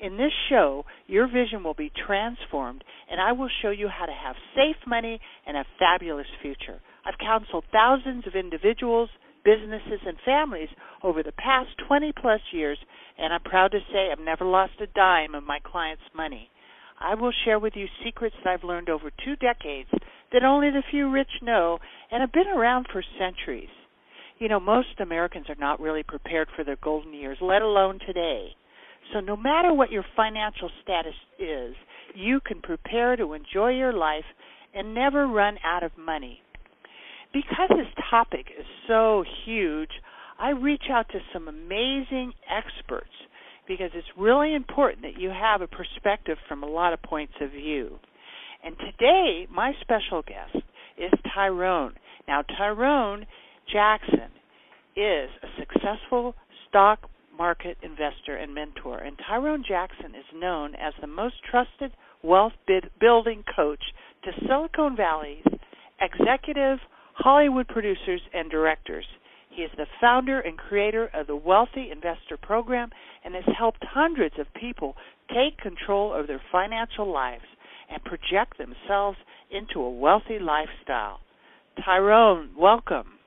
In this show, your vision will be transformed, and I will show you how to have safe money and a fabulous future. I've counseled thousands of individuals, businesses, and families over the past 20 plus years, and I'm proud to say I've never lost a dime of my clients' money. I will share with you secrets that I've learned over two decades that only the few rich know and have been around for centuries you know, most Americans are not really prepared for their golden years, let alone today. So, no matter what your financial status is, you can prepare to enjoy your life and never run out of money. Because this topic is so huge, I reach out to some amazing experts because it's really important that you have a perspective from a lot of points of view. And today, my special guest is Tyrone. Now, Tyrone Jackson is a successful stock market investor and mentor, and Tyrone Jackson is known as the most trusted wealth building coach to Silicon Valley's executive Hollywood producers and directors. He is the founder and creator of the Wealthy Investor Program and has helped hundreds of people take control of their financial lives and project themselves into a wealthy lifestyle. Tyrone, welcome.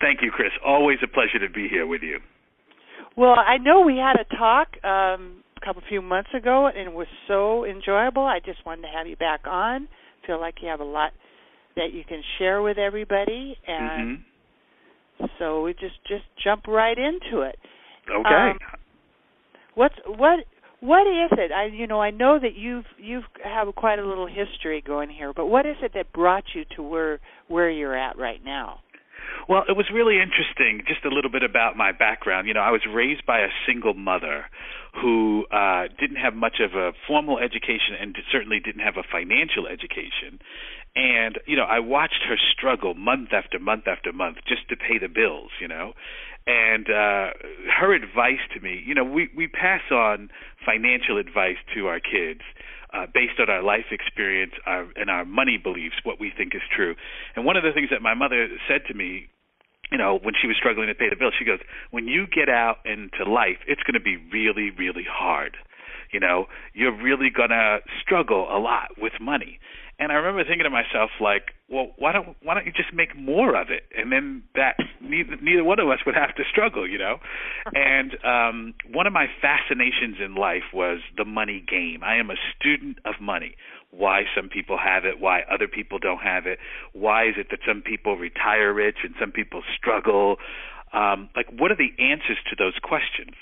Thank you, Chris. Always a pleasure to be here with you. Well, I know we had a talk um, a couple few months ago, and it was so enjoyable. I just wanted to have you back on. Feel like you have a lot that you can share with everybody, and mm-hmm. so we just just jump right into it. Okay. Um, what's what what is it? I you know I know that you've you've have quite a little history going here, but what is it that brought you to where where you're at right now? Well, it was really interesting. Just a little bit about my background. You know, I was raised by a single mother who uh, didn't have much of a formal education and certainly didn't have a financial education. And you know, I watched her struggle month after month after month just to pay the bills. You know, and uh, her advice to me, you know, we we pass on financial advice to our kids uh, based on our life experience our, and our money beliefs, what we think is true. And one of the things that my mother said to me you know, when she was struggling to pay the bill, she goes, "When you get out into life, it's going to be really, really hard. You know, you're really going to struggle a lot with money." And I remember thinking to myself, like, well, why don't why don't you just make more of it, and then that neither neither one of us would have to struggle, you know. and um, one of my fascinations in life was the money game. I am a student of money. Why some people have it, why other people don't have it. Why is it that some people retire rich and some people struggle? Um, like, what are the answers to those questions?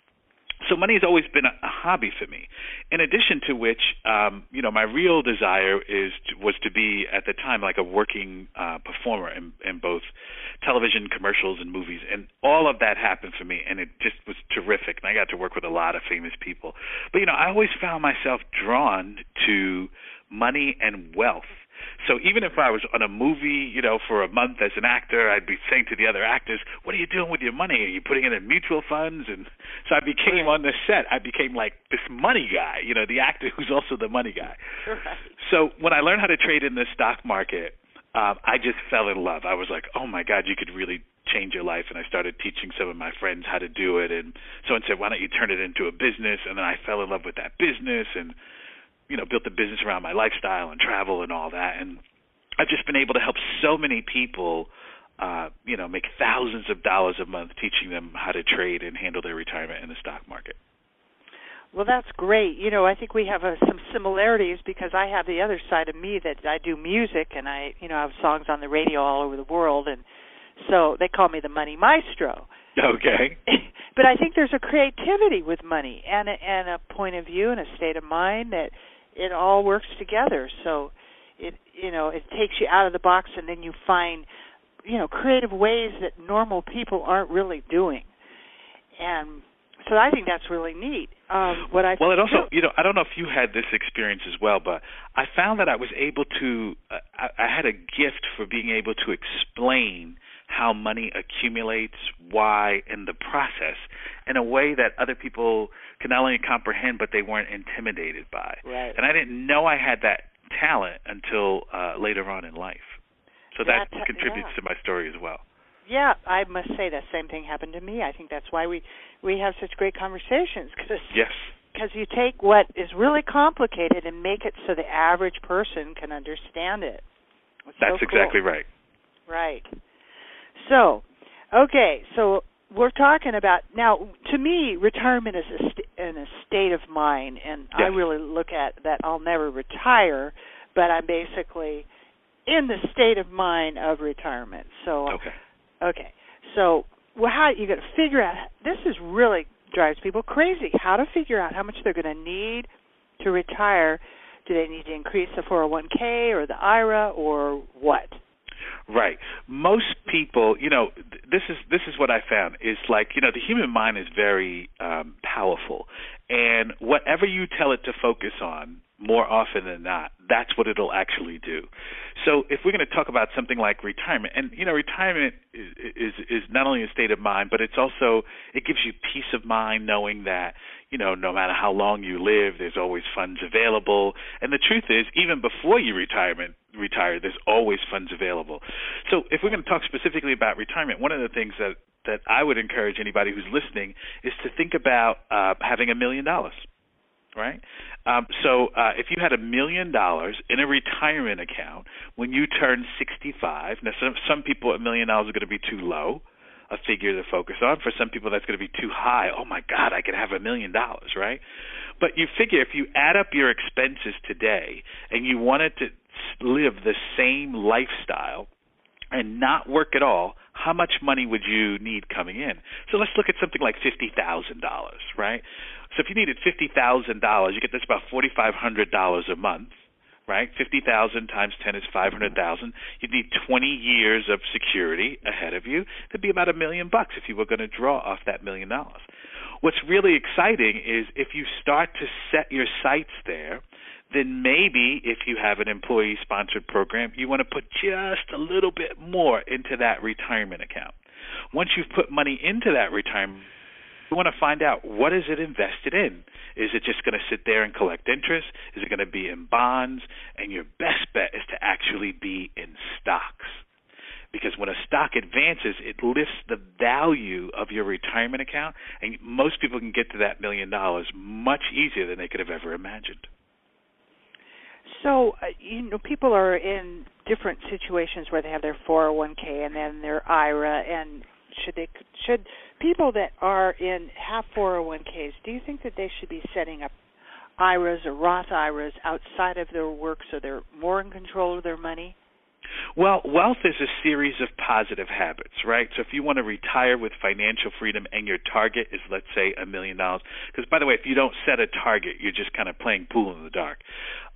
so money has always been a, hobby for me. In addition to which, um, you know, my real desire is to, was to be at the time like a working uh, performer in, in both television commercials and movies, and all of that happened for me, and it just was terrific. And I got to work with a lot of famous people. But you know, I always found myself drawn to money and wealth so even if I was on a movie, you know, for a month as an actor, I'd be saying to the other actors, "What are you doing with your money? Are you putting it in mutual funds?" And so I became on the set. I became like this money guy, you know, the actor who's also the money guy. Right. So when I learned how to trade in the stock market, um, I just fell in love. I was like, "Oh my God, you could really change your life." And I started teaching some of my friends how to do it. And someone said, "Why don't you turn it into a business?" And then I fell in love with that business and you know built a business around my lifestyle and travel and all that and I've just been able to help so many people uh you know make thousands of dollars a month teaching them how to trade and handle their retirement in the stock market. Well, that's great. You know, I think we have uh, some similarities because I have the other side of me that I do music and I, you know, have songs on the radio all over the world and so they call me the money maestro. Okay. but I think there's a creativity with money and a, and a point of view and a state of mind that it all works together. So it you know it takes you out of the box, and then you find you know creative ways that normal people aren't really doing. And so I think that's really neat. Um, what I well, it also you know I don't know if you had this experience as well, but I found that I was able to uh, I, I had a gift for being able to explain how money accumulates, why, and the process in a way that other people can not only comprehend but they weren't intimidated by. Right. And I didn't know I had that talent until uh, later on in life. So that, that contributes yeah. to my story as well. Yeah, I must say the same thing happened to me. I think that's why we we have such great conversations because yes, because you take what is really complicated and make it so the average person can understand it. It's that's so exactly right. Right. So, okay, so we're talking about now. To me, retirement is a st- in a state of mind, and yes. I really look at that. I'll never retire, but I'm basically in the state of mind of retirement. So, okay, okay. So, well, how you got to figure out? This is really drives people crazy. How to figure out how much they're going to need to retire? Do they need to increase the 401k or the IRA or what? Right. Most people, you know, this is this is what I found is like, you know, the human mind is very um powerful and whatever you tell it to focus on, more often than not, that's what it'll actually do. So if we're going to talk about something like retirement, and you know, retirement is, is is not only a state of mind, but it's also it gives you peace of mind knowing that you know no matter how long you live, there's always funds available. And the truth is, even before you retirement retire, there's always funds available. So if we're going to talk specifically about retirement, one of the things that that I would encourage anybody who's listening is to think about uh, having a million dollars right? Um, so uh, if you had a million dollars in a retirement account when you turn 65, now some, some people a million dollars is going to be too low, a figure to focus on. For some people that's going to be too high. Oh my God, I could have a million dollars, right? But you figure if you add up your expenses today and you wanted to live the same lifestyle and not work at all, how much money would you need coming in? So let's look at something like fifty thousand dollars, right? So if you needed fifty thousand dollars, you get this about forty five hundred dollars a month, right? Fifty thousand times ten is five hundred thousand. You'd need twenty years of security ahead of you. That'd be about a million bucks if you were going to draw off that million dollars. What's really exciting is if you start to set your sights there, then maybe if you have an employee sponsored program, you want to put just a little bit more into that retirement account. Once you've put money into that retirement you want to find out what is it invested in. Is it just going to sit there and collect interest? Is it going to be in bonds? And your best bet is to actually be in stocks. Because when a stock advances, it lifts the value of your retirement account, and most people can get to that million dollars much easier than they could have ever imagined. So, uh, you know, people are in different situations where they have their 401k and then their IRA and should they should people that are in have 401ks do you think that they should be setting up IRAs or Roth IRAs outside of their work so they're more in control of their money? Well, wealth is a series of positive habits, right? So if you want to retire with financial freedom and your target is, let's say, a million dollars, because by the way, if you don't set a target, you're just kind of playing pool in the dark.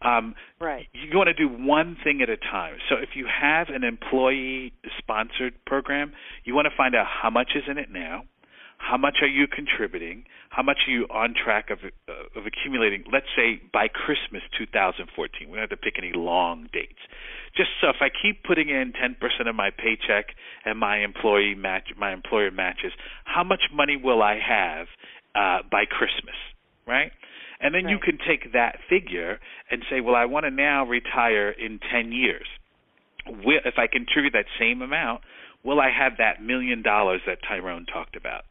Um, right. You want to do one thing at a time. So if you have an employee sponsored program, you want to find out how much is in it now how much are you contributing? How much are you on track of uh, of accumulating? Let's say by Christmas 2014. We don't have to pick any long dates. Just so if I keep putting in 10% of my paycheck and my employee match, my employer matches, how much money will I have uh, by Christmas? Right? And then right. you can take that figure and say, well, I want to now retire in 10 years. If I contribute that same amount, will I have that million dollars that Tyrone talked about?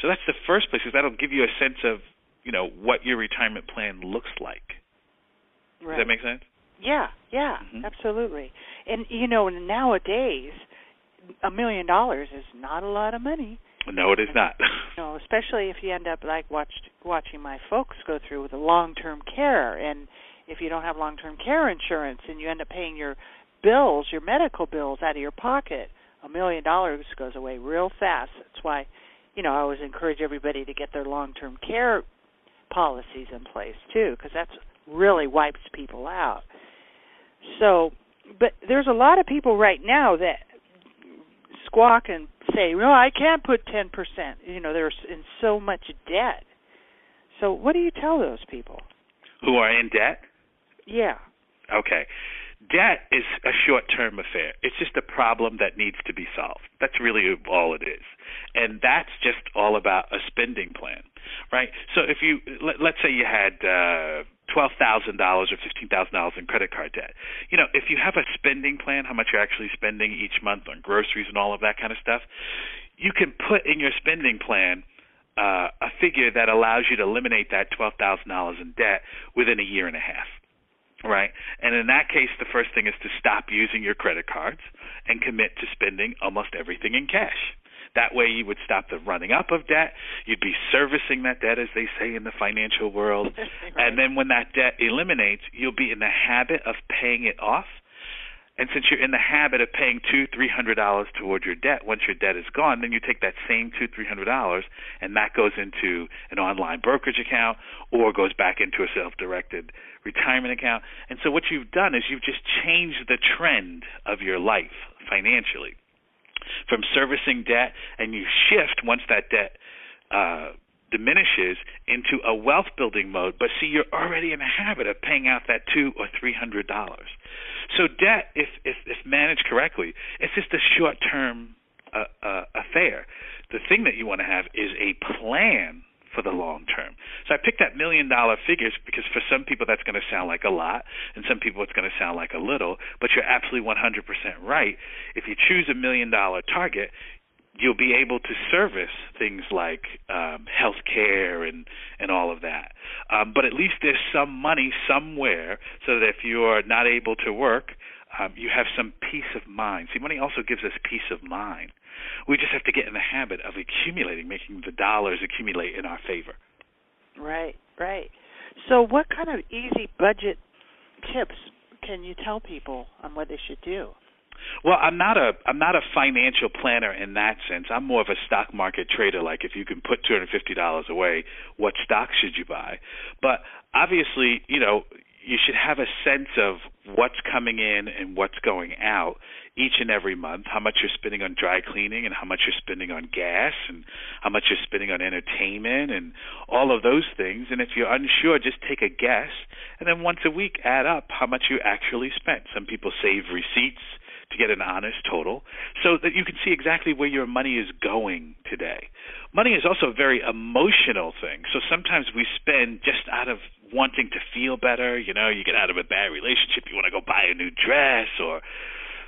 So that's the first place, because that'll give you a sense of, you know, what your retirement plan looks like. Right. Does that make sense? Yeah, yeah, mm-hmm. absolutely. And you know, nowadays, a million dollars is not a lot of money. No, it is not. you know, especially if you end up like watched watching my folks go through with the long-term care, and if you don't have long-term care insurance, and you end up paying your bills, your medical bills out of your pocket, a million dollars goes away real fast. That's why you know, I always encourage everybody to get their long-term care policies in place too, because that's really wipes people out. So, but there's a lot of people right now that squawk and say, "No, I can't put 10%." You know, they're in so much debt. So, what do you tell those people who are in debt? Yeah. Okay. Debt is a short-term affair. It's just a problem that needs to be solved. That's really all it is. And that's just all about a spending plan, right? So if you let, let's say you had uh twelve thousand dollars or fifteen thousand dollars in credit card debt. You know, if you have a spending plan, how much you're actually spending each month on groceries and all of that kind of stuff, you can put in your spending plan uh, a figure that allows you to eliminate that twelve thousand dollars in debt within a year and a half. Right. And in that case, the first thing is to stop using your credit cards and commit to spending almost everything in cash. That way, you would stop the running up of debt. You'd be servicing that debt, as they say in the financial world. right. And then when that debt eliminates, you'll be in the habit of paying it off. And since you're in the habit of paying two, three hundred dollars toward your debt, once your debt is gone, then you take that same two, three hundred dollars, and that goes into an online brokerage account or goes back into a self-directed retirement account. And so what you've done is you've just changed the trend of your life financially from servicing debt, and you shift once that debt uh, diminishes into a wealth building mode. But see, you're already in the habit of paying out that two or three hundred dollars. So debt, if, if if managed correctly, it's just a short term uh, uh, affair. The thing that you want to have is a plan for the long term. So I picked that million dollar figures because for some people that's going to sound like a lot, and some people it's going to sound like a little. But you're absolutely 100% right. If you choose a million dollar target, you'll be able to service things like um, health care and and all of that. Um, but at least there's some money somewhere, so that if you're not able to work, um, you have some peace of mind. See, money also gives us peace of mind. We just have to get in the habit of accumulating, making the dollars accumulate in our favor. Right, right. So, what kind of easy budget tips can you tell people on what they should do? Well, I'm not a I'm not a financial planner in that sense. I'm more of a stock market trader. Like if you can put two hundred fifty dollars away, what stock should you buy? But obviously, you know, you should have a sense of what's coming in and what's going out each and every month, how much you're spending on dry cleaning and how much you're spending on gas and how much you're spending on entertainment and all of those things. And if you're unsure, just take a guess and then once a week add up how much you actually spent. Some people save receipts to get an honest total so that you can see exactly where your money is going today. Money is also a very emotional thing. So sometimes we spend just out of wanting to feel better. You know, you get out of a bad relationship, you want to go buy a new dress or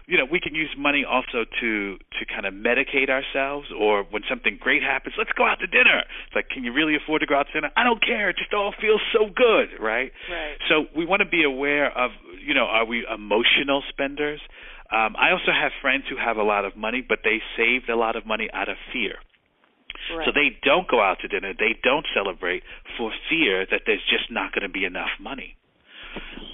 you know, we can use money also to to kind of medicate ourselves, or when something great happens, let's go out to dinner. It's like, can you really afford to go out to dinner? I don't care. It just all feels so good, right? Right. So we want to be aware of, you know, are we emotional spenders? Um, I also have friends who have a lot of money, but they saved a lot of money out of fear. Right. So they don't go out to dinner, they don't celebrate for fear that there's just not going to be enough money.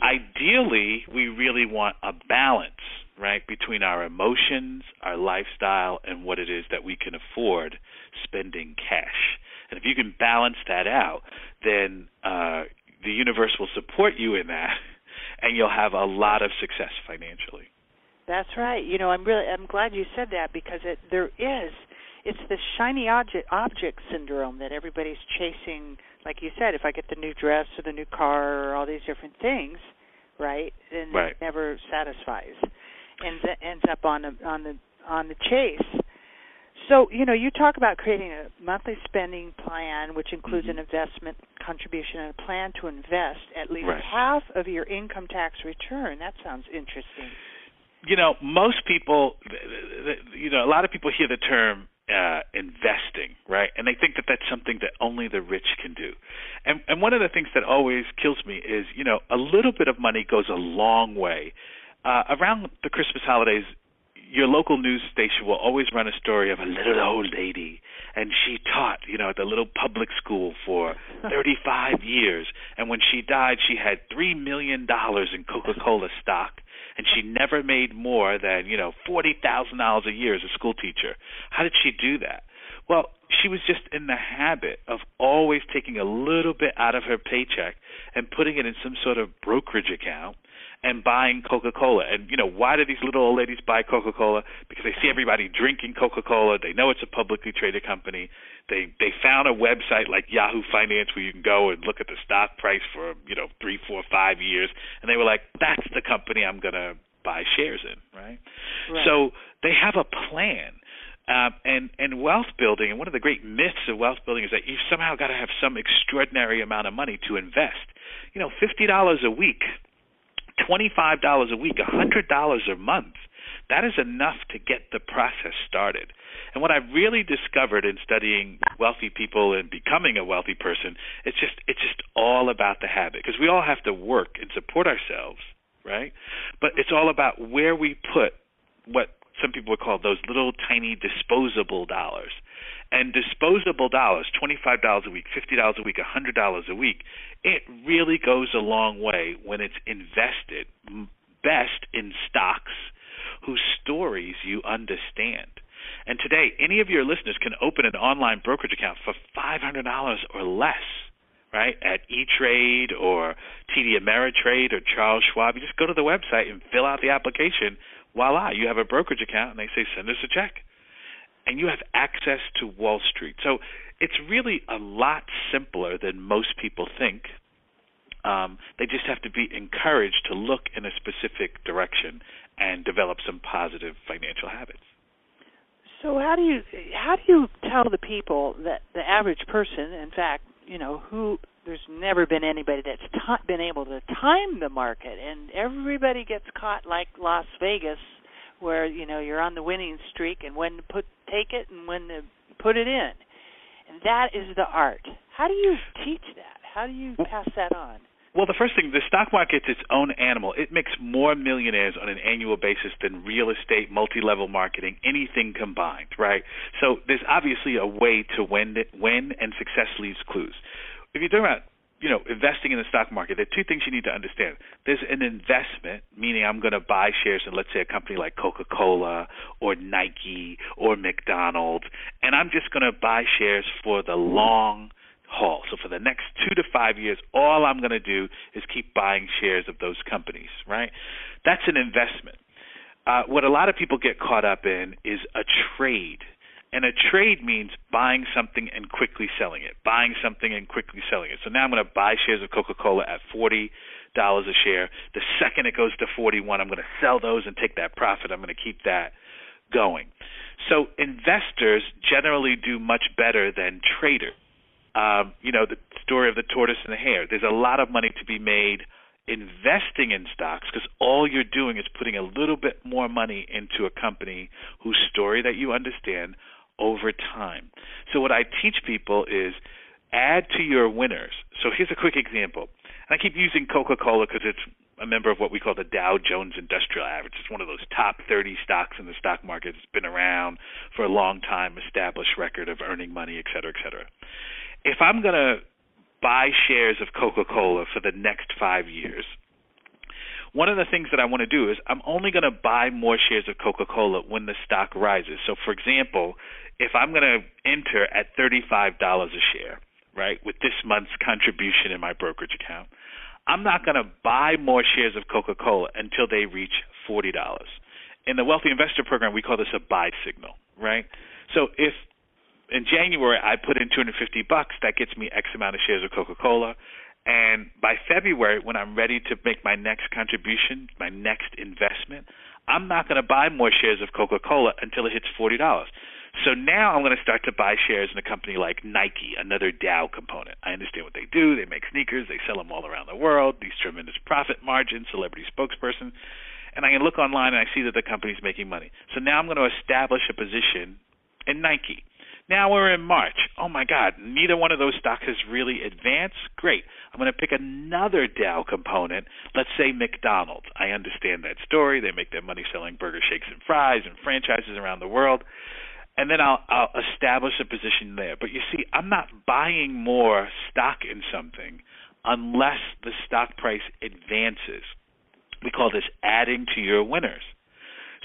Ideally, we really want a balance, right, between our emotions, our lifestyle, and what it is that we can afford spending cash. And if you can balance that out, then uh, the universe will support you in that, and you'll have a lot of success financially. That's right. You know, I'm really I'm glad you said that because it there is it's the shiny object object syndrome that everybody's chasing. Like you said, if I get the new dress or the new car or all these different things, right? And right. it never satisfies, and ends up on the on the on the chase. So you know, you talk about creating a monthly spending plan, which includes mm-hmm. an investment contribution and a plan to invest at least right. half of your income tax return. That sounds interesting you know, most people, you know, a lot of people hear the term uh, investing, right? And they think that that's something that only the rich can do. And and one of the things that always kills me is, you know, a little bit of money goes a long way. Uh, around the Christmas holidays, your local news station will always run a story of a little old lady and she taught you know at the little public school for 35 years and when she died she had 3 million dollars in Coca-Cola stock and she never made more than you know forty thousand dollars a year as a school teacher. How did she do that? Well, she was just in the habit of always taking a little bit out of her paycheck and putting it in some sort of brokerage account and buying Coca-Cola. And you know, why do these little old ladies buy Coca-Cola? Because they see everybody drinking Coca-Cola. They know it's a publicly traded company. They they found a website like Yahoo Finance where you can go and look at the stock price for you know three, four, five years, and they were like, "That's the company I'm gonna buy shares in." Right. right. So they have a plan. Um, and and wealth building, and one of the great myths of wealth building is that you've somehow got to have some extraordinary amount of money to invest. You know, fifty dollars a week $25 a week, $100 a month, that is enough to get the process started. And what I've really discovered in studying wealthy people and becoming a wealthy person, it's just it's just all about the habit because we all have to work and support ourselves, right? But it's all about where we put what some people would call those little tiny disposable dollars. And disposable dollars, $25 a week, $50 a week, $100 a week, it really goes a long way when it's invested best in stocks whose stories you understand. And today, any of your listeners can open an online brokerage account for $500 or less, right? At E Trade or TD Ameritrade or Charles Schwab. You just go to the website and fill out the application. Voila, you have a brokerage account, and they say, send us a check and you have access to Wall Street. So it's really a lot simpler than most people think. Um, they just have to be encouraged to look in a specific direction and develop some positive financial habits. So how do you how do you tell the people that the average person, in fact, you know, who there's never been anybody that's t- been able to time the market, and everybody gets caught like Las Vegas where you know you're on the winning streak and when put take it and when to put it in. And that is the art. How do you teach that? How do you pass that on? Well, the first thing, the stock market's its own animal. It makes more millionaires on an annual basis than real estate, multi-level marketing, anything combined, right? So there's obviously a way to win, win and success leaves clues. If you're talking about you know, investing in the stock market, there are two things you need to understand. There's an investment, meaning I'm going to buy shares in, let's say, a company like Coca Cola or Nike or McDonald's, and I'm just going to buy shares for the long haul. So for the next two to five years, all I'm going to do is keep buying shares of those companies, right? That's an investment. Uh, what a lot of people get caught up in is a trade and a trade means buying something and quickly selling it, buying something and quickly selling it. So now I'm going to buy shares of Coca-Cola at forty dollars a share. The second it goes to forty-one, I'm going to sell those and take that profit. I'm going to keep that going. So investors generally do much better than traders. Um, you know the story of the tortoise and the hare. There's a lot of money to be made investing in stocks because all you're doing is putting a little bit more money into a company whose story that you understand over time. So what I teach people is add to your winners. So here's a quick example. And I keep using Coca-Cola because it's a member of what we call the Dow Jones Industrial Average. It's one of those top 30 stocks in the stock market. It's been around for a long time, established record of earning money, et cetera, et cetera. If I'm going to buy shares of Coca-Cola for the next five years, one of the things that I want to do is I'm only going to buy more shares of Coca-Cola when the stock rises. So, for example, if I'm going to enter at $35 a share, right, with this month's contribution in my brokerage account, I'm not going to buy more shares of Coca-Cola until they reach $40. In the Wealthy Investor Program, we call this a buy signal, right? So if in January I put in 250 bucks, that gets me X amount of shares of Coca-Cola. And by February, when I'm ready to make my next contribution, my next investment, I'm not going to buy more shares of Coca Cola until it hits $40. So now I'm going to start to buy shares in a company like Nike, another Dow component. I understand what they do. They make sneakers, they sell them all around the world, these tremendous profit margins, celebrity spokesperson. And I can look online and I see that the company's making money. So now I'm going to establish a position in Nike. Now we're in March. Oh my God, neither one of those stocks has really advanced. Great. I'm going to pick another Dow component. Let's say McDonald's. I understand that story. They make their money selling burger shakes and fries and franchises around the world. And then I'll, I'll establish a position there. But you see, I'm not buying more stock in something unless the stock price advances. We call this adding to your winners.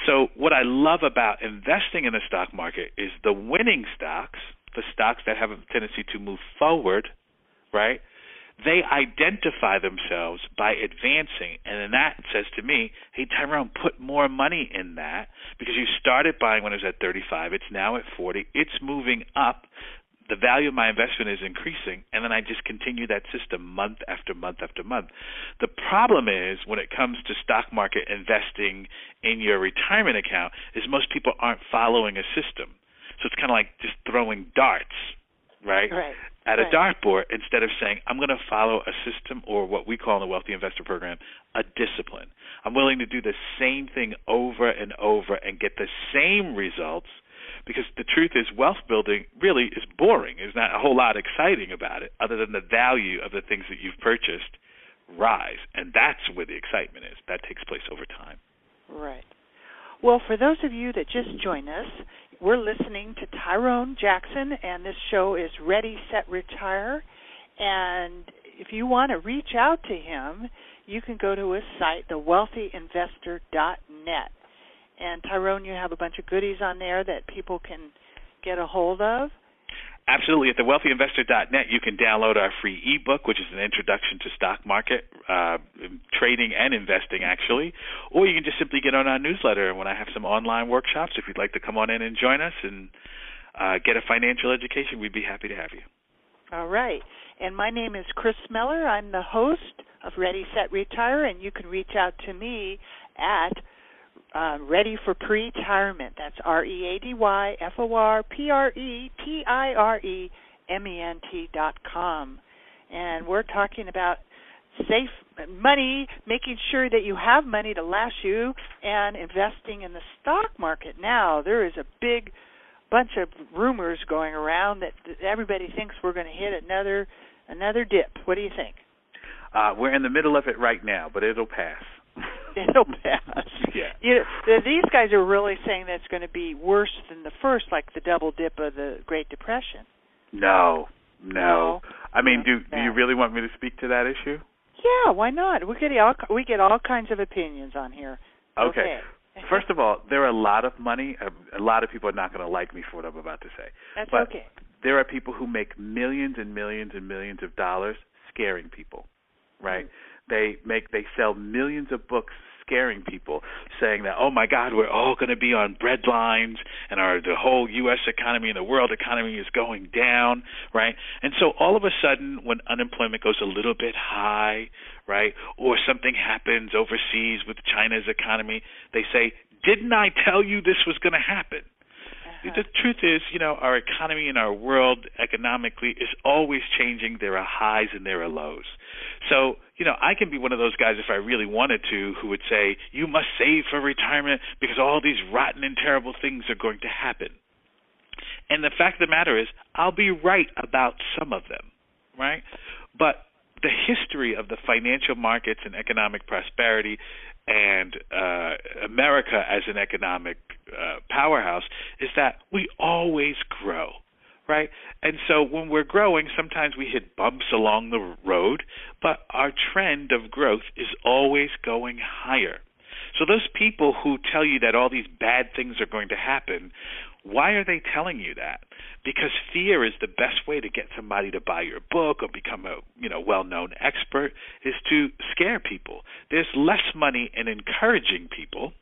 So what I love about investing in the stock market is the winning stocks, the stocks that have a tendency to move forward, right? They identify themselves by advancing. And then that says to me, hey, Tyrone, put more money in that because you started buying when it was at 35. It's now at 40. It's moving up. The value of my investment is increasing. And then I just continue that system month after month after month. The problem is when it comes to stock market investing in your retirement account is most people aren't following a system. So it's kind of like just throwing darts, right? Right at right. a dartboard instead of saying, I'm going to follow a system or what we call in the Wealthy Investor Program a discipline. I'm willing to do the same thing over and over and get the same results because the truth is, wealth building really is boring. There's not a whole lot exciting about it other than the value of the things that you've purchased rise. And that's where the excitement is. That takes place over time. Right. Well, for those of you that just joined us, we're listening to Tyrone Jackson, and this show is Ready, Set, Retire. And if you want to reach out to him, you can go to his site, thewealthyinvestor.net. And Tyrone, you have a bunch of goodies on there that people can get a hold of. Absolutely. At thewealthyinvestor.net, you can download our free ebook, which is an introduction to stock market uh, trading and investing, actually. Or you can just simply get on our newsletter. And when I have some online workshops, if you'd like to come on in and join us and uh, get a financial education, we'd be happy to have you. All right. And my name is Chris Miller. I'm the host of Ready, Set, Retire, and you can reach out to me at uh, ready for pre-retirement. That's R E A D Y F O R P R E T I R E M E N T dot com, and we're talking about safe money, making sure that you have money to last you, and investing in the stock market. Now there is a big bunch of rumors going around that everybody thinks we're going to hit another another dip. What do you think? Uh, we're in the middle of it right now, but it'll pass. it'll pass. Yeah. You know, these guys are really saying that it's going to be worse than the first, like the double dip of the Great Depression. No, no. no I mean, do do you really want me to speak to that issue? Yeah, why not? We get all we get all kinds of opinions on here. Okay. okay. First of all, there are a lot of money. A, lot of people are not going to like me for what I'm about to say. That's but okay. There are people who make millions and millions and millions of dollars scaring people, right? Mm-hmm they make they sell millions of books scaring people, saying that oh my God, we're all going to be on bread lines, and our the whole U.S. economy and the world economy is going down, right? And so all of a sudden, when unemployment goes a little bit high, right, or something happens overseas with China's economy, they say, "Didn't I tell you this was going to happen?" Uh-huh. The truth is, you know, our economy and our world economically is always changing. There are highs and there are lows. So, you know, I can be one of those guys if I really wanted to who would say, you must save for retirement because all these rotten and terrible things are going to happen. And the fact of the matter is, I'll be right about some of them, right? But the history of the financial markets and economic prosperity and uh, America as an economic uh, powerhouse is that we always grow, right? And so when we're growing, sometimes we hit bumps along the road, but our trend of growth is always going higher. So those people who tell you that all these bad things are going to happen, why are they telling you that? Because fear is the best way to get somebody to buy your book or become a you know well-known expert is to scare people. There's less money in encouraging people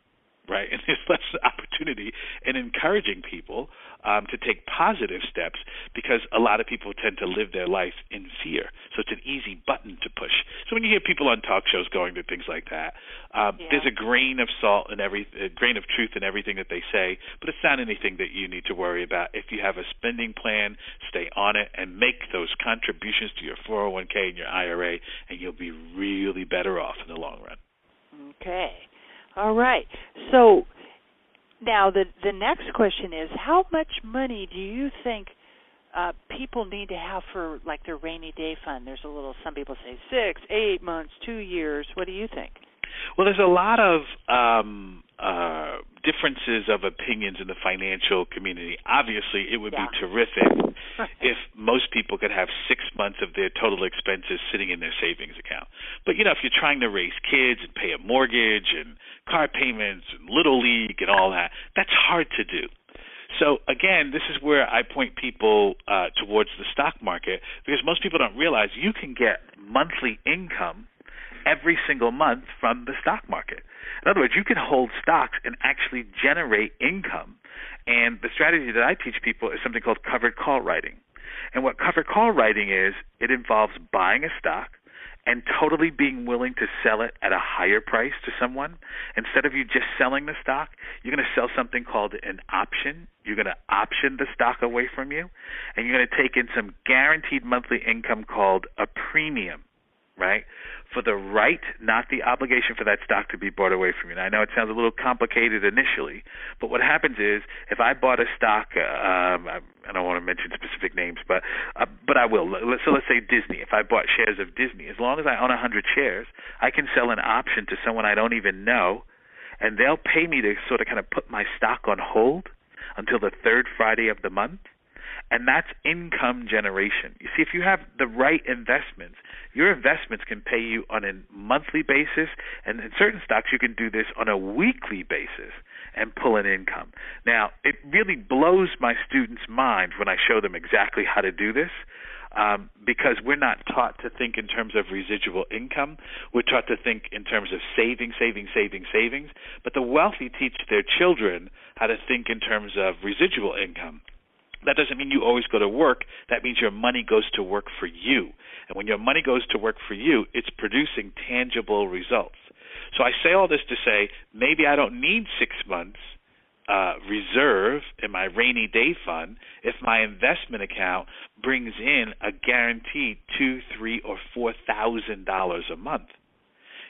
right? And there's less opportunity in encouraging people um, to take positive steps because a lot of people tend to live their life in fear. So it's an easy button to push. So when you hear people on talk shows going to things like that, um, yeah. there's a grain of salt and every a grain of truth in everything that they say, but it's not anything that you need to worry about. If you have a spending plan, stay on it and make those contributions to your 401k and your IRA, and you'll be really better off in the long run. Okay. All right. So now the the next question is how much money do you think uh people need to have for like their rainy day fund? There's a little some people say 6, 8 months, 2 years. What do you think? Well, there's a lot of um uh differences of opinions in the financial community. Obviously, it would yeah. be terrific if most people could have 6 months of their total expenses sitting in their savings account. But you know, if you're trying to raise kids and pay a mortgage and car payments and little league and all that, that's hard to do. So again, this is where I point people uh, towards the stock market because most people don't realize you can get monthly income every single month from the stock market. In other words, you can hold stocks and actually generate income. And the strategy that I teach people is something called covered call writing. And what covered call writing is, it involves buying a stock and totally being willing to sell it at a higher price to someone. Instead of you just selling the stock, you're going to sell something called an option. You're going to option the stock away from you, and you're going to take in some guaranteed monthly income called a premium right? For the right, not the obligation for that stock to be bought away from you. Now, I know it sounds a little complicated initially, but what happens is if I bought a stock, uh, um, I don't want to mention specific names, but uh, but I will. So let's say Disney. If I bought shares of Disney, as long as I own 100 shares, I can sell an option to someone I don't even know, and they'll pay me to sort of kind of put my stock on hold until the third Friday of the month and that's income generation. You see, if you have the right investments, your investments can pay you on a monthly basis, and in certain stocks, you can do this on a weekly basis and pull an income. Now, it really blows my students' mind when I show them exactly how to do this. Um, because we're not taught to think in terms of residual income. We're taught to think in terms of saving, saving, saving, savings. But the wealthy teach their children how to think in terms of residual income. That doesn't mean you always go to work. That means your money goes to work for you. And when your money goes to work for you, it's producing tangible results. So I say all this to say maybe I don't need six months uh, reserve in my rainy day fund if my investment account brings in a guaranteed two, three, or four thousand dollars a month.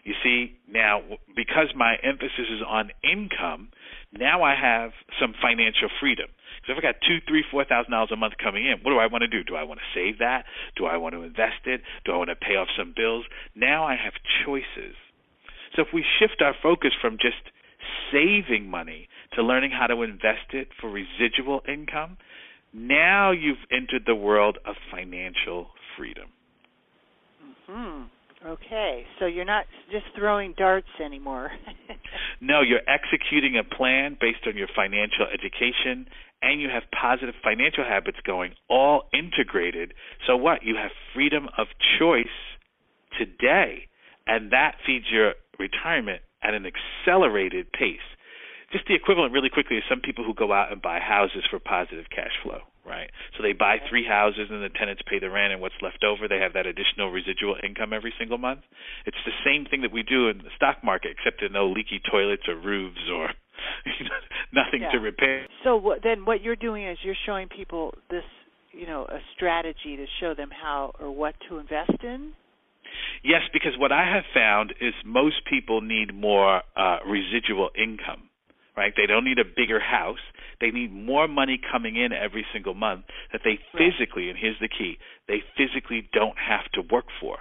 You see, now because my emphasis is on income, now I have some financial freedom. So if I got two, three, four thousand dollars a month coming in, what do I want to do? Do I want to save that? Do I want to invest it? Do I want to pay off some bills? Now I have choices. So if we shift our focus from just saving money to learning how to invest it for residual income, now you've entered the world of financial freedom. Hmm. Okay, so you're not just throwing darts anymore. no, you're executing a plan based on your financial education and you have positive financial habits going, all integrated. So what? You have freedom of choice today, and that feeds your retirement at an accelerated pace. Just the equivalent, really quickly, is some people who go out and buy houses for positive cash flow right? So they buy three houses and the tenants pay the rent, and what's left over, they have that additional residual income every single month. It's the same thing that we do in the stock market, except there no leaky toilets or roofs or nothing yeah. to repair. So what, then what you're doing is you're showing people this, you know, a strategy to show them how or what to invest in. Yes, because what I have found is most people need more uh, residual income right? They don't need a bigger house. They need more money coming in every single month that they physically, and here's the key, they physically don't have to work for.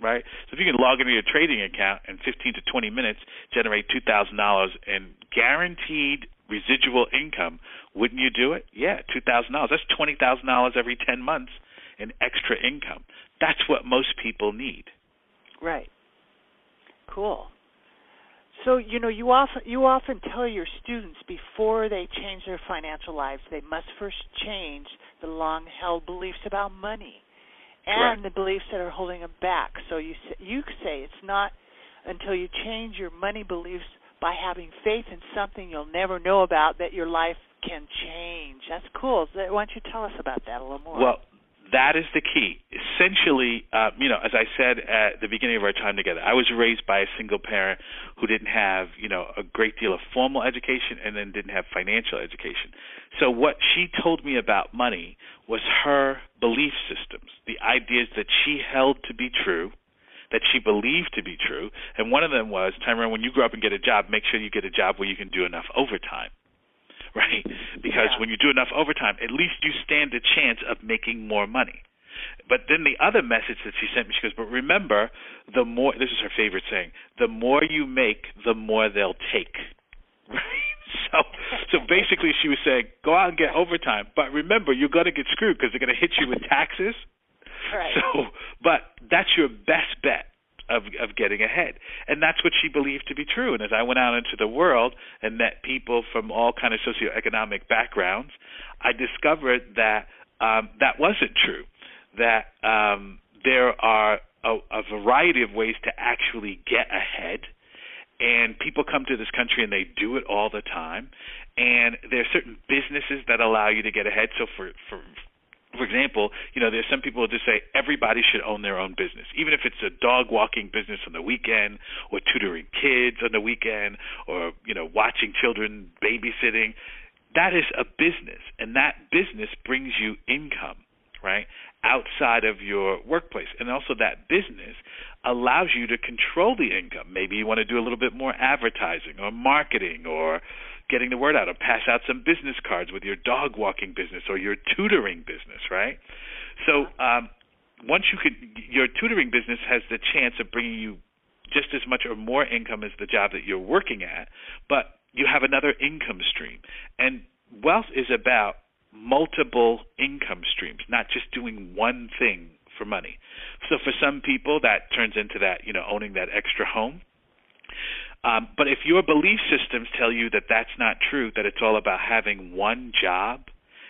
Right? So if you can log into your trading account in 15 to 20 minutes, generate $2,000 in guaranteed residual income, wouldn't you do it? Yeah, $2,000. That's $20,000 every 10 months in extra income. That's what most people need. Right. Cool. So you know you often you often tell your students before they change their financial lives they must first change the long-held beliefs about money and Correct. the beliefs that are holding them back. So you you say it's not until you change your money beliefs by having faith in something you'll never know about that your life can change. That's cool. Why don't you tell us about that a little more? Well, that is the key. Essentially, uh, you know, as I said at the beginning of our time together, I was raised by a single parent who didn't have, you know, a great deal of formal education and then didn't have financial education. So what she told me about money was her belief systems, the ideas that she held to be true, that she believed to be true, and one of them was, Tyrone, when you grow up and get a job, make sure you get a job where you can do enough overtime right? Because yeah. when you do enough overtime, at least you stand a chance of making more money. But then the other message that she sent me, she goes, but remember, the more, this is her favorite saying, the more you make, the more they'll take. Right? So, so basically she was saying, go out and get overtime, but remember, you're going to get screwed because they're going to hit you with taxes. Right. So, but that's your best bet of of getting ahead. And that's what she believed to be true. And as I went out into the world and met people from all kind of socioeconomic backgrounds, I discovered that um, that wasn't true. That um, there are a, variety of ways to actually get ahead. And people come to this country and they do it all the time. And there are certain businesses that allow you to get ahead. So for for for example, you know, there's some people who just say everybody should own their own business, even if it's a dog walking business on the weekend, or tutoring kids on the weekend, or you know, watching children babysitting. That is a business, and that business brings you income, right, outside of your workplace, and also that business allows you to control the income. Maybe you want to do a little bit more advertising or marketing or getting the word out or pass out some business cards with your dog walking business or your tutoring business, right? So um, once you could, your tutoring business has the chance of bringing you just as much or more income as the job that you're working at, but you have another income stream. And wealth is about multiple income streams, not just doing one thing for money. So for some people, that turns into that, you know, owning that extra home. Um, but if your belief systems tell you that that's not true, that it's all about having one job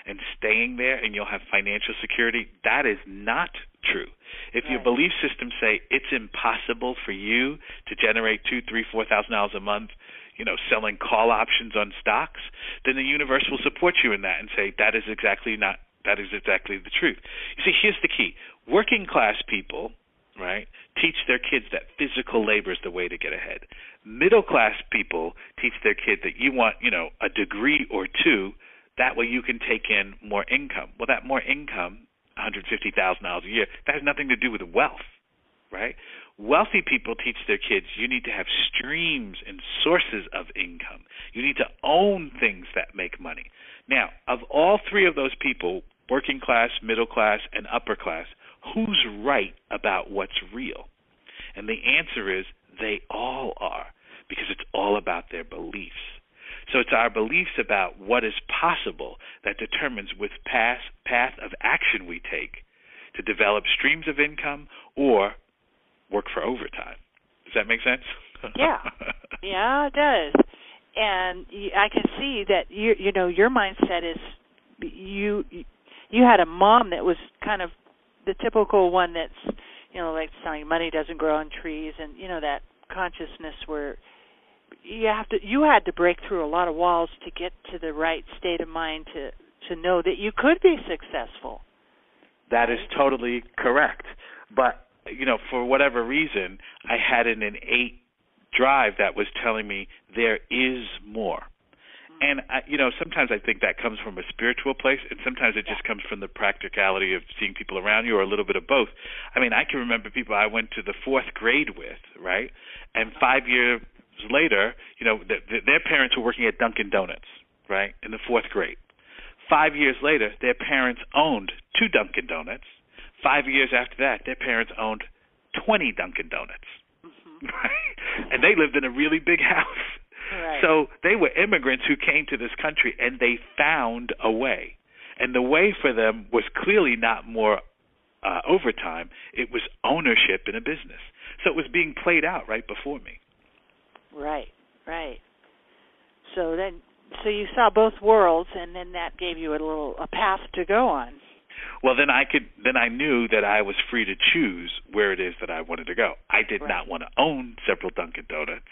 and staying there and you'll have financial security, that is not true. If right. your belief systems say it's impossible for you to generate two, three, four thousand dollars a month, you know, selling call options on stocks, then the universe will support you in that and say that is exactly not that is exactly the truth. You see, here's the key: working class people right, teach their kids that physical labor is the way to get ahead. Middle class people teach their kid that you want, you know, a degree or two. That way you can take in more income. Well, that more income, $150,000 a year, that has nothing to do with wealth, right? Wealthy people teach their kids you need to have streams and sources of income. You need to own things that make money. Now, of all three of those people, working class, middle class, and upper class, who's right about what's real? And the answer is they all are, because it's all about their beliefs. So it's our beliefs about what is possible that determines which path, path of action we take to develop streams of income or work for overtime. Does that make sense? yeah, yeah, it does. And I can see that you you know your mindset is you you had a mom that was kind of the typical one that's you know like saying money doesn't grow on trees and you know that consciousness where you have to you had to break through a lot of walls to get to the right state of mind to to know that you could be successful. That is totally correct. But you know for whatever reason i had an innate drive that was telling me there is more and I, you know sometimes I think that comes from a spiritual place, and sometimes it just comes from the practicality of seeing people around you, or a little bit of both. I mean, I can remember people I went to the fourth grade with, right? And five years later, you know, th- th- their parents were working at Dunkin' Donuts, right, in the fourth grade. Five years later, their parents owned two Dunkin' Donuts. Five years after that, their parents owned 20 Dunkin' Donuts. Mm-hmm. Right? And they lived in a really big house. Right. So they were immigrants who came to this country and they found a way. And the way for them was clearly not more uh, overtime, it was ownership in a business. So it was being played out right before me. Right, right. So then so you saw both worlds and then that gave you a little a path to go on well then I could then I knew that I was free to choose where it is that I wanted to go. I did right. not want to own several Dunkin' Donuts.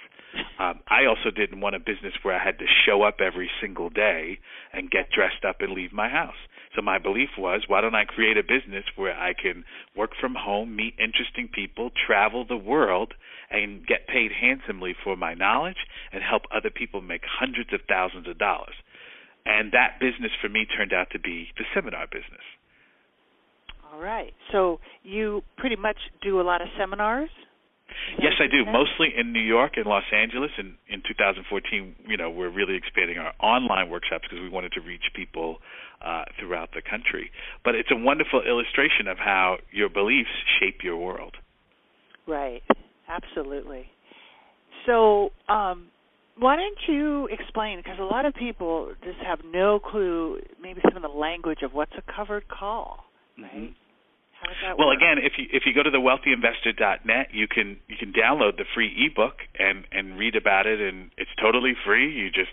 Um, I also didn't want a business where I had to show up every single day and get dressed up and leave my house. So my belief was, why don't I create a business where I can work from home, meet interesting people, travel the world, and get paid handsomely for my knowledge and help other people make hundreds of thousands of dollars. And that business for me turned out to be the seminar business. All right. So you pretty much do a lot of seminars? Yes, I do. Mostly in New York and Los Angeles. And in 2014, you know, we're really expanding our online workshops because we wanted to reach people uh, throughout the country. But it's a wonderful illustration of how your beliefs shape your world. Right. Absolutely. So, um, why don't you explain? Because a lot of people just have no clue, maybe some of the language of what's a covered call, right? Mm-hmm well, work? again, if you if you go to the wealthyinvestor.net, you can you can download the free ebook and and read about it, and it's totally free. You just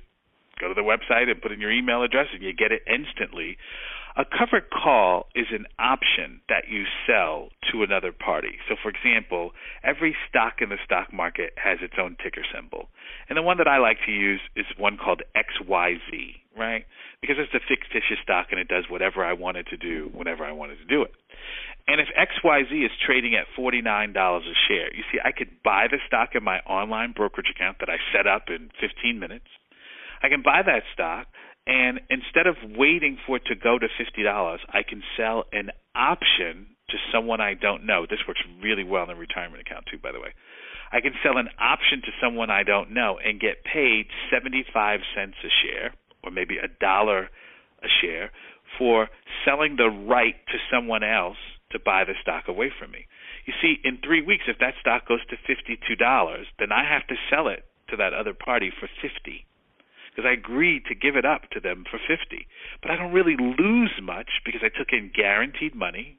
go to the website and put in your email address, and you get it instantly. A covered call is an option that you sell to another party. So, for example, every stock in the stock market has its own ticker symbol. And the one that I like to use is one called XYZ, right? Because it's a fictitious stock and it does whatever I want it to do whenever I wanted to do it. And if XYZ is trading at $49 a share, you see, I could buy the stock in my online brokerage account that I set up in 15 minutes. I can buy that stock, and instead of waiting for it to go to $50, I can sell an option to someone I don't know. This works really well in a retirement account, too, by the way. I can sell an option to someone I don't know and get paid 75 cents a share, or maybe a dollar a share, for selling the right to someone else to buy the stock away from me. You see, in three weeks, if that stock goes to fifty-two dollars, then I have to sell it to that other party for fifty, because I agreed to give it up to them for fifty. But I don't really lose much because I took in guaranteed money,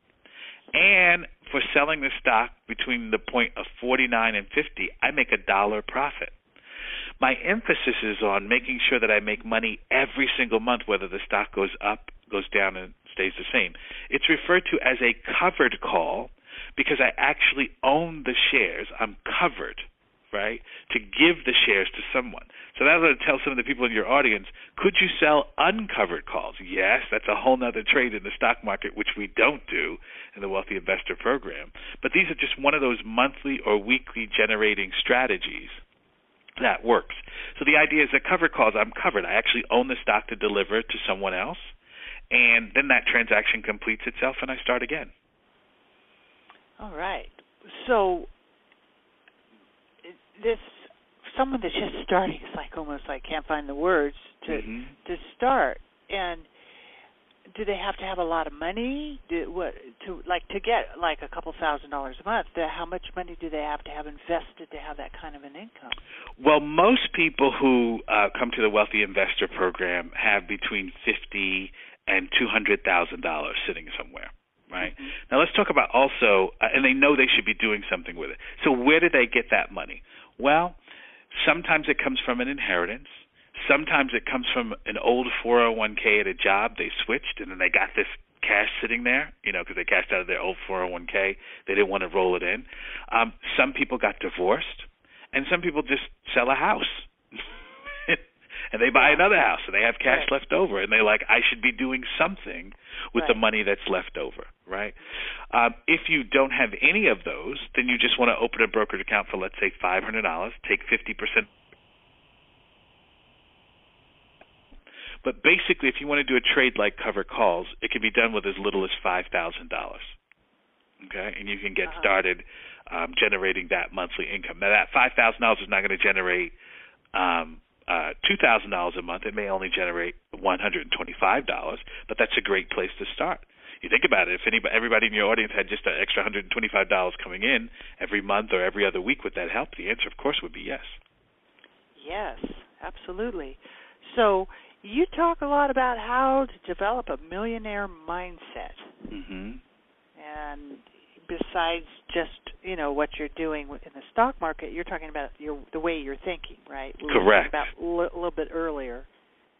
and for selling the stock between the point of forty-nine and fifty, I make a dollar profit. My emphasis is on making sure that I make money every single month, whether the stock goes up, goes down, and stays the same. It's referred to as a covered call because I actually own the shares. I'm covered, right, to give the shares to someone. So that's what I tell some of the people in your audience. Could you sell uncovered calls? Yes, that's a whole other trade in the stock market, which we don't do in the Wealthy Investor Program. But these are just one of those monthly or weekly generating strategies that works. So the idea is that covered calls, I'm covered. I actually own the stock to deliver to someone else and then that transaction completes itself and I start again. All right. So this someone that's just starting is like almost like can't find the words to mm-hmm. to start and do they have to have a lot of money do, what to like to get like a couple thousand dollars a month the, how much money do they have to have invested to have that kind of an income well most people who uh, come to the wealthy investor program have between 50 and two hundred thousand dollars sitting somewhere right? Mm-hmm. Now let's talk about also, uh, and they know they should be doing something with it. So where do they get that money? Well, sometimes it comes from an inheritance. Sometimes it comes from an old 401k at a job they switched, and then they got this cash sitting there, you know, because they cashed out of their old 401k. They didn't want to roll it in. Um, some people got divorced, and some people just sell a house and they buy another house and they have cash right. left over and they're like i should be doing something with right. the money that's left over right um, if you don't have any of those then you just want to open a brokerage account for let's say five hundred dollars take fifty percent but basically if you want to do a trade like cover calls it can be done with as little as five thousand dollars okay and you can get uh-huh. started um, generating that monthly income now that five thousand dollars is not going to generate um, uh, two thousand dollars a month, it may only generate one hundred and twenty-five dollars, but that's a great place to start. You think about it. If anybody, everybody in your audience had just an extra hundred and twenty-five dollars coming in every month or every other week, would that help? The answer, of course, would be yes. Yes, absolutely. So you talk a lot about how to develop a millionaire mindset. Mm-hmm. And besides just you know what you're doing in the stock market, you're talking about your the way you're thinking, right? We Correct. About a little bit earlier.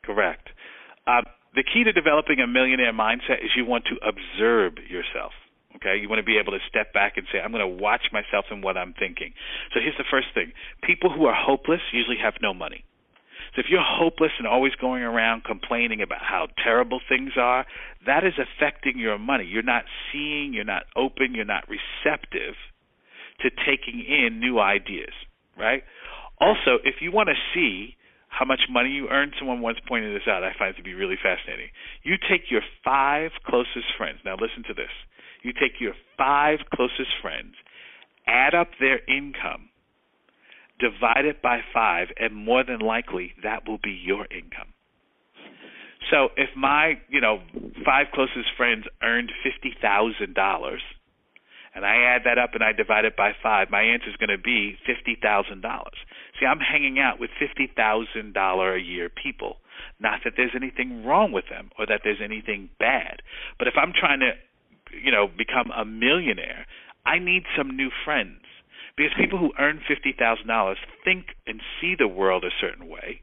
Correct. Uh, the key to developing a millionaire mindset is you want to observe yourself. Okay, you want to be able to step back and say, I'm going to watch myself and what I'm thinking. So here's the first thing: people who are hopeless usually have no money. So if you're hopeless and always going around complaining about how terrible things are, that is affecting your money. You're not seeing, you're not open, you're not receptive to taking in new ideas, right? Also, if you want to see how much money you earn, someone once pointed this out. I find it to be really fascinating. You take your five closest friends. Now listen to this. You take your five closest friends, add up their income, divide it by five, and more than likely that will be your income. So if my, you know, five closest friends earned fifty thousand dollars, and I add that up and I divide it by five, my answer is going to be fifty thousand dollars. See, I'm hanging out with fifty thousand dollar a year people. Not that there's anything wrong with them or that there's anything bad, but if I'm trying to, you know, become a millionaire, I need some new friends because people who earn $50,000 think and see the world a certain way.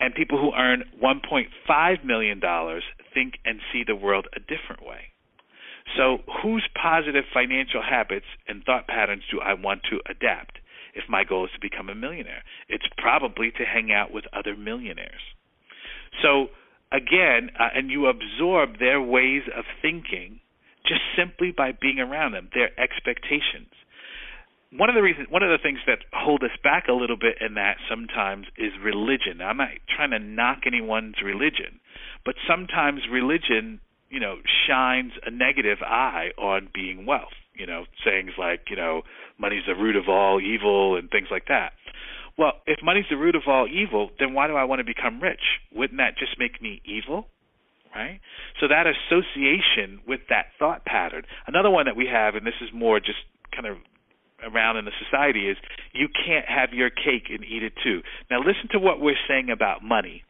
And people who earn $1.5 million think and see the world a different way. So, whose positive financial habits and thought patterns do I want to adapt if my goal is to become a millionaire? It's probably to hang out with other millionaires. So, again, uh, and you absorb their ways of thinking just simply by being around them, their expectations. One of the reasons, one of the things that hold us back a little bit in that sometimes is religion. Now, I'm not trying to knock anyone's religion, but sometimes religion, you know, shines a negative eye on being wealth. You know, sayings like, you know, money's the root of all evil and things like that. Well, if money's the root of all evil, then why do I want to become rich? Wouldn't that just make me evil? Right? So that association with that thought pattern. Another one that we have, and this is more just kind of around in the society, is you can't have your cake and eat it too. Now listen to what we're saying about money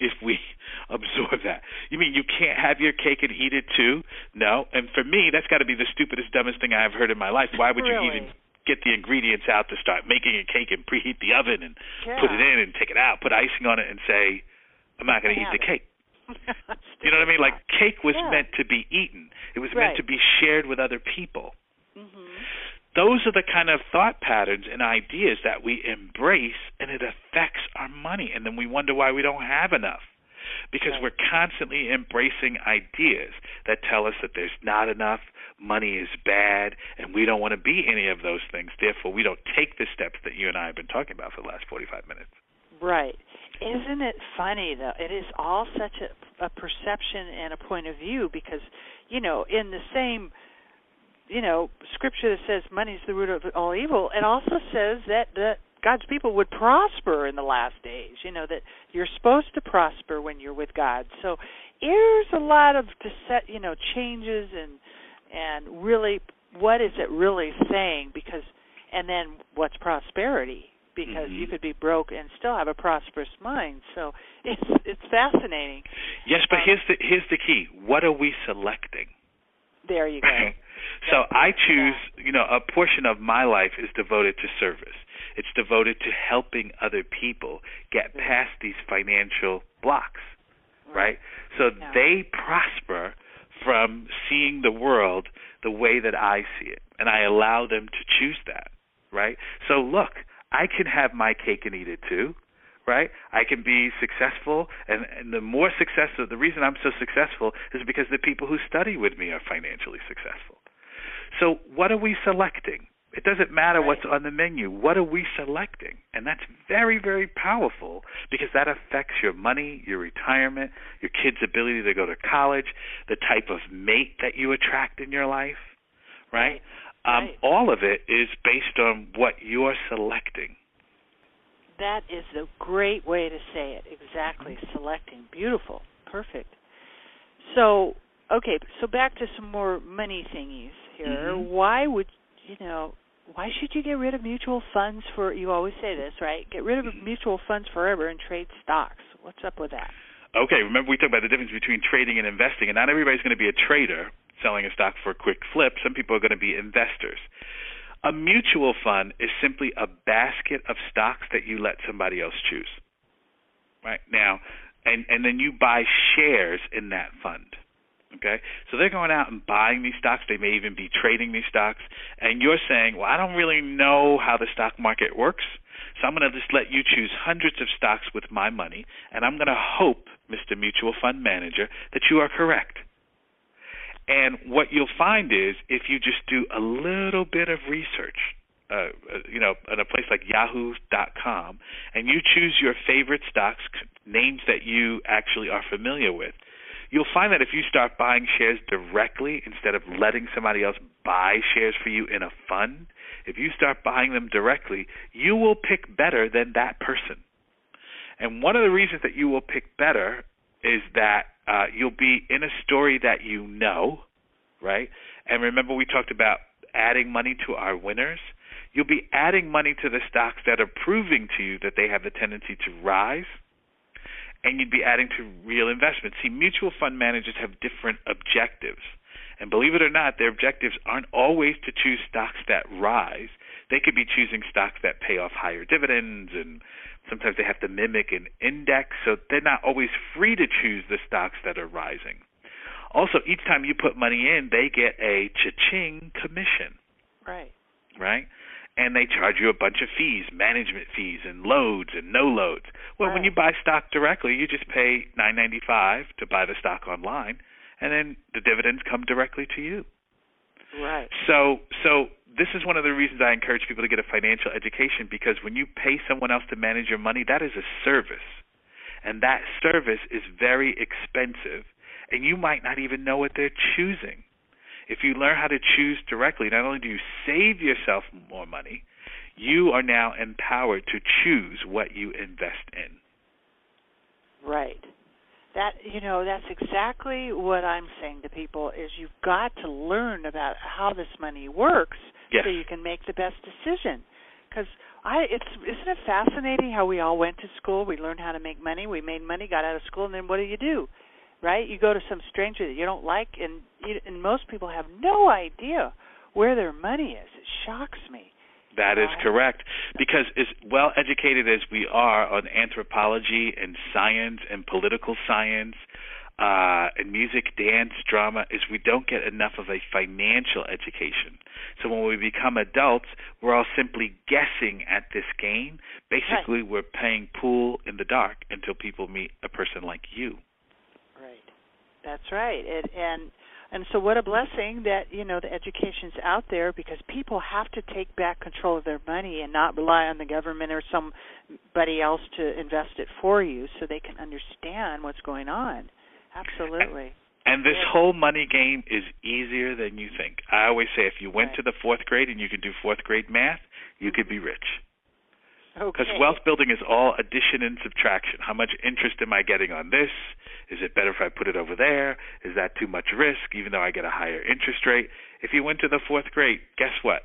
if we absorb that. You mean you can't have your cake and eat it too? No. And for me, that's got to be the stupidest, dumbest thing I've heard in my life. Why would really? you even get the ingredients out to start making a cake and preheat the oven and yeah. put it in and take it out, put icing on it and say, I'm not going to eat the cake. you know what I mean? Like cake was yeah. meant to be eaten. It was right. meant to be shared with other people. Mm-hmm. Those are the kind of thought patterns and ideas that we embrace and it affects our money and then we wonder why we don't have enough because right. we're constantly embracing ideas that tell us that there's not enough, money is bad, and we don't want to be any of those things. Therefore, we don't take the steps that you and I have been talking about for the last 45 minutes. Right. Isn't it funny though? It is all such a, a perception and a point of view because, you know, in the same you know, scripture that says money is the root of all evil, it also says that that God's people would prosper in the last days. You know that you're supposed to prosper when you're with God. So there's a lot of to set, you know, changes and and really what is it really saying because and then what's prosperity because mm-hmm. you could be broke and still have a prosperous mind. So it's it's fascinating. Yes, but um, here's the here's the key. What are we selecting? There you go. so I choose, you know, a portion of my life is devoted to service. It's devoted to helping other people get mm-hmm. past these financial blocks, right? So yeah. they prosper from seeing the world the way that I see it, and I allow them to choose that, right? So look, I can have my cake and eat it too right? I can be successful, and, and the more successful, the reason I'm so successful is because the people who study with me are financially successful. So, what are we selecting? It doesn't matter right. what's on the menu. What are we selecting? And that's very, very powerful because that affects your money, your retirement, your kids' ability to go to college, the type of mate that you attract in your life, right? right. Um, right. All of it is based on what you're selecting. That is a great way to say it. Exactly. Selecting. Beautiful. Perfect. So, okay, so back to some more money thingies here. Mm-hmm. Why would, you know, why should you get rid of mutual funds for you always say this, right? Get rid of Mm-hmm. mutual funds forever and trade stocks. What's up with that? Okay, remember we talked about the difference between trading and investing, and not everybody's going to be a trader selling a stock for a quick flip. Some people are going to be investors. A mutual fund is simply a basket of stocks that you let somebody else choose. Right? Now, and and then you buy shares in that fund. Okay? So they're going out and buying these stocks, they may even be trading these stocks, and you're saying, "Well, I don't really know how the stock market works." So I'm going to just let you choose hundreds of stocks with my money, and I'm going to hope, Mr. Mutual Fund Manager, that you are correct. And what you'll find is if you just do a little bit of research, uh, you know, at a place like Yahoo.com, and you choose your favorite stocks, names that you actually are familiar with, you'll find that if you start buying shares directly instead of letting somebody else buy shares for you in a fund, if you start buying them directly, you will pick better than that person. And one of the reasons that you will pick better is that uh, you'll be in a story that you know, right? And remember, we talked about adding money to our winners. You'll be adding money to the stocks that are proving to you that they have the tendency to rise, and you'd be adding to real investments. See, mutual fund managers have different objectives. And believe it or not, their objectives aren't always to choose stocks that rise. they could be choosing stocks that pay off higher dividends and sometimes they have to mimic an index, so they're not always free to choose the stocks that are rising. Also, each time you put money in, they get a cha-ching commission. Right. Right? And they charge you a bunch of fees, management fees and loads and no loads. Well, right. when you buy stock directly, you just pay 9.95 to buy the stock online and then the dividends come directly to you. Right. So so this is one of the reasons I encourage people to get a financial education because when you pay someone else to manage your money, that is a service. And that service is very expensive and you might not even know what they're choosing. If you learn how to choose directly, not only do you save yourself more money, you are now empowered to choose what you invest in. Right. That you know, that's exactly what I'm saying to people is you've got to learn about how this money works yes. so you can make the best decision. Cuz I it's isn't it fascinating how we all went to school, we learned how to make money, we made money, got out of school and then what do you do? Right? You go to some stranger that you don't like, and you, and most people have no idea where their money is. It shocks me. That is correct. Because as well educated as we are on anthropology and science and political science uh, and music, dance, drama, is we don't get enough of a financial education. So when we become adults, we're all simply guessing at this game. Basically, right. we're playing pool in the dark until people meet a person like you. That's right. It, and and so what a blessing that you know the education's out there because people have to take back control of their money and not rely on the government or somebody else to invest it for you so they can understand what's going on. Absolutely. And this whole money game is easier than you think. I always say if you went right. to the fourth grade and you could do fourth grade math, you could be rich. Because okay. wealth building is all addition and subtraction. How much interest am I getting on this? Is it better if I put it over there? Is that too much risk, even though I get a higher interest rate? If you went to the fourth grade, guess what?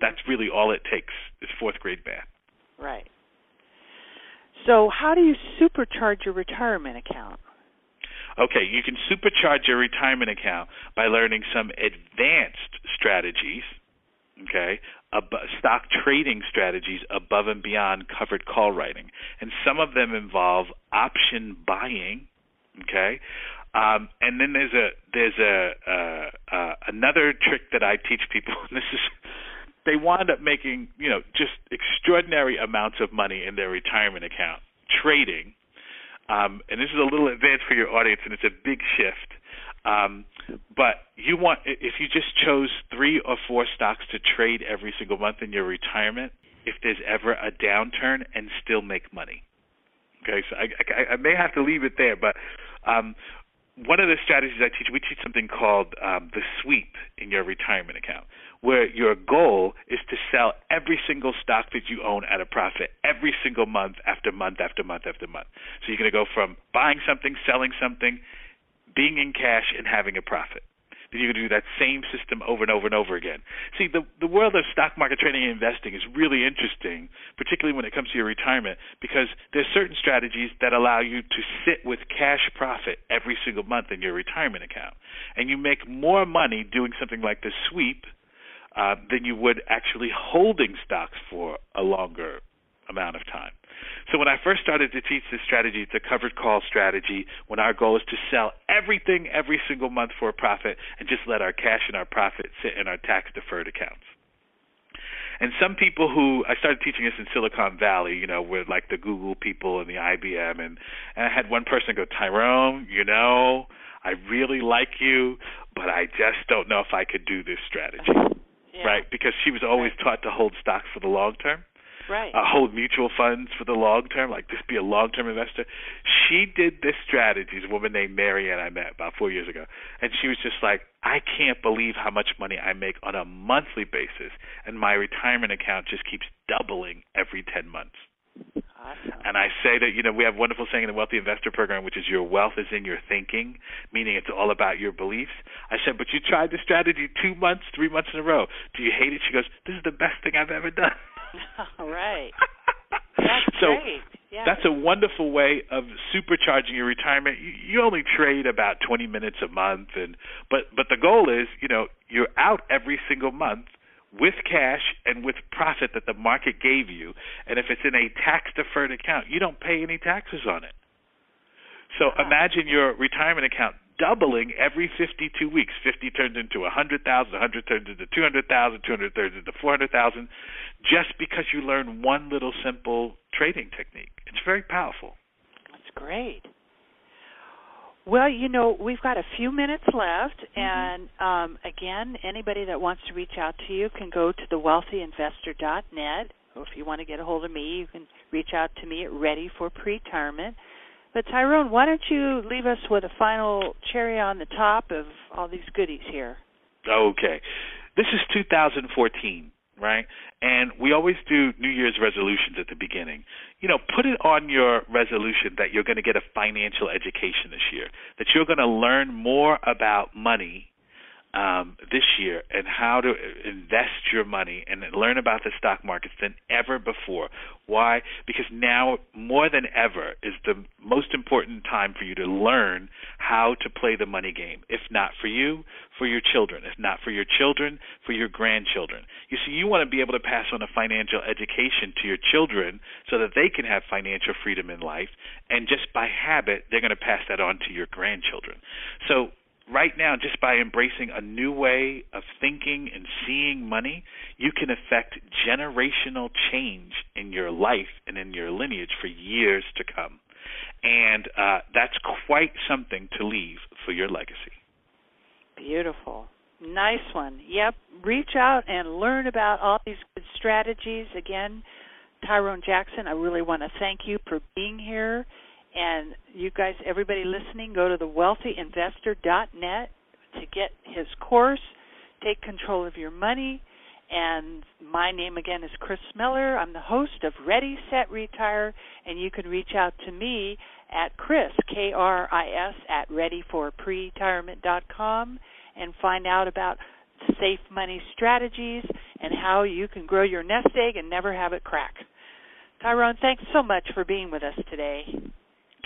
That's really all it takes is fourth grade math. Right. So, how do you supercharge your retirement account? Okay, you can supercharge your retirement account by learning some advanced strategies okay, ab- stock trading strategies above and beyond covered call writing, and some of them involve option buying, okay. Um, and then there's a there's a uh, uh, another trick that I teach people. And this is they wind up making you know just extraordinary amounts of money in their retirement account trading. Um, and this is a little advanced for your audience, and it's a big shift. Um, but you want if you just chose three or four stocks to trade every single month in your retirement, if there's ever a downturn, and still make money. Okay, so I, I, I may have to leave it there, but um, one of the strategies I teach, we teach something called um, the sweep in your retirement account, where your goal is to sell every single stock that you own at a profit every single month after month after month after month. So you're going to go from buying something, selling something, being in cash and having a profit. Then you're going to do that same system over and over and over again. See, the the world of stock market trading and investing is really interesting, particularly when it comes to your retirement, because there's certain strategies that allow you to sit with cash profit every single month in your retirement account, and you make more money doing something like the sweep uh, than you would actually holding stocks for a longer amount of time. So when I first started to teach this strategy, it's a covered call strategy when our goal is to sell everything every single month for a profit and just let our cash and our profit sit in our tax deferred accounts. And some people who I started teaching this in Silicon Valley, you know, with like the Google people and the IBM and and I had one person go, Tyrone, you know, I really like you, but I just don't know if I could do this strategy. Yeah. Right? Because she was always taught to hold stocks for the long term right. uh, hold mutual funds for the long term, like just be a long term investor. She did this strategy. a woman named Marianne I met about four years ago, and she was just like, I can't believe how much money I make on a monthly basis, and my retirement account just keeps doubling every ten months. Awesome. And I say that, you know, we have a wonderful saying in the Wealthy Investor Program, which is your wealth is in your thinking, meaning it's all about your beliefs. I said, but you tried the strategy two months, three months in a row. Do you hate it? She goes, this is the best thing I've ever done. All right. That's so great. Yeah. that's a wonderful way of supercharging your retirement. You, you only trade about 20 minutes a month, and but but the goal is, you know, you're out every single month with cash and with profit that the market gave you. And if it's in a tax deferred account, you don't pay any taxes on it. So imagine your retirement account doubling every 52 weeks. 50 turns into 100,000, 100 turns into 200,000, 200 turns into 400,000 just because you learn one little simple trading technique. It's very powerful. That's great. Well, you know, we've got a few minutes left, mm-hmm. and um, again, anybody that wants to reach out to you can go to thewealthyinvestor.net. Or if you want to get a hold of me, you can reach out to me at Ready for Pretirement. But Tyrone, why don't you leave us with a final cherry on the top of all these goodies here? Okay. This is 2014 right? And we always do New Year's resolutions at the beginning. You know, put it on your resolution that you're going to get a financial education this year, that you're going to learn more about money um, this year and how to invest your money and learn about the stock markets than ever before. Why? Because now more than ever is the most important time for you to learn how to play the money game. If not for you, for your children. If not for your children, for your grandchildren. You see, you want to be able to pass on a financial education to your children so that they can have financial freedom in life. And just by habit, they're going to pass that on to your grandchildren. So right now, just by embracing a new way of thinking and seeing money, you can affect generational change in your life and in your lineage for years to come. And uh, that's quite something to leave for your legacy. Beautiful. Nice one. Yep. Reach out and learn about all these good strategies. Again, Tyrone Jackson, I really want to thank you for being here and you guys, everybody listening, go to thewealthyinvestor.net to get his course, take control of your money. And my name again is Chris Miller. I'm the host of Ready, Set, Retire, and you can reach out to me at Chris, K R I S, at readyforpretirement.com and find out about safe money strategies and how you can grow your nest egg and never have it crack. Tyrone, thanks so much for being with us today.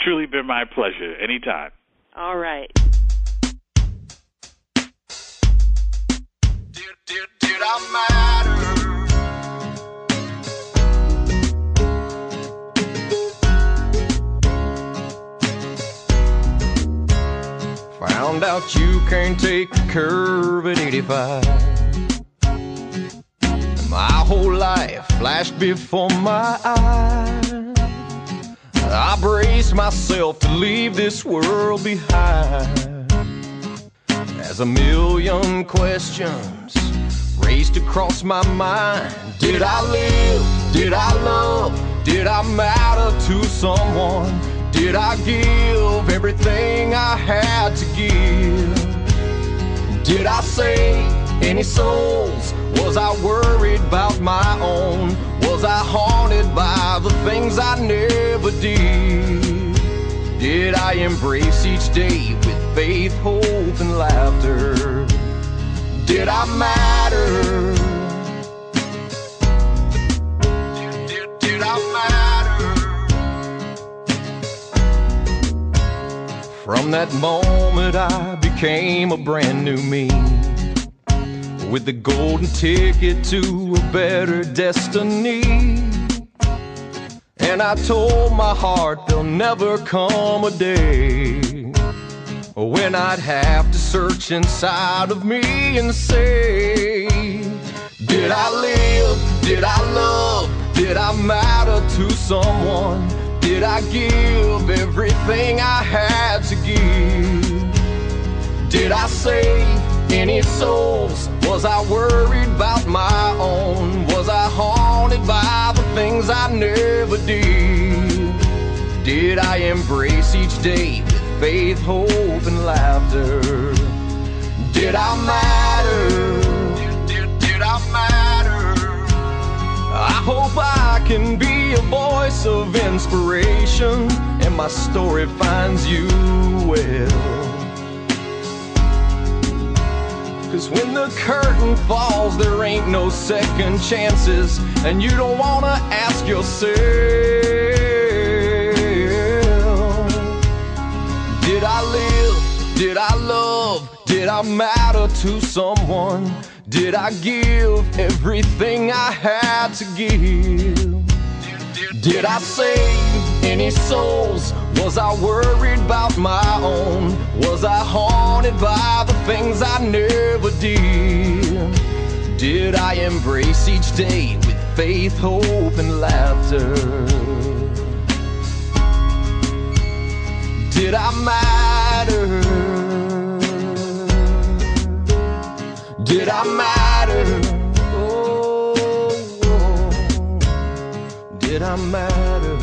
Truly been my pleasure. Anytime. All right. Did, did, did I matter? Found out you can't take a curve at 85. My whole life flashed before my eyes. I brace myself to leave this world behind as a million questions raced across my mind. Did I live? Did I love? Did I matter to someone? Did I give everything I had to give? Did I save any souls? Was I worried about my own? Was I haunted by the things I never did? Did I embrace each day with faith, hope, and laughter? Did I matter? Did, did, did I matter? From that moment, I became a brand new me with the golden ticket to a better destiny. And I told my heart there'll never come a day when I'd have to search inside of me and say, Did I live? Did I love? Did I matter to someone? Did I give everything I had to give? Did I save? any souls? Was I worried about my own? Was I haunted by the things I never did? Did I embrace each day with faith, hope, and laughter? Did I matter? Did, I matter? I hope I can be a voice of inspiration and my story finds you well. Cause when the curtain falls, there ain't no second chances, and you don't wanna ask yourself, Did I live? Did I love? Did I matter to someone? Did I give everything I had to give? Did I save any souls? Was I worried about my own? Was I haunted by the things I never did? Did I embrace each day with faith, hope, and laughter? Did I matter? Did I matter? Oh, oh. did I matter?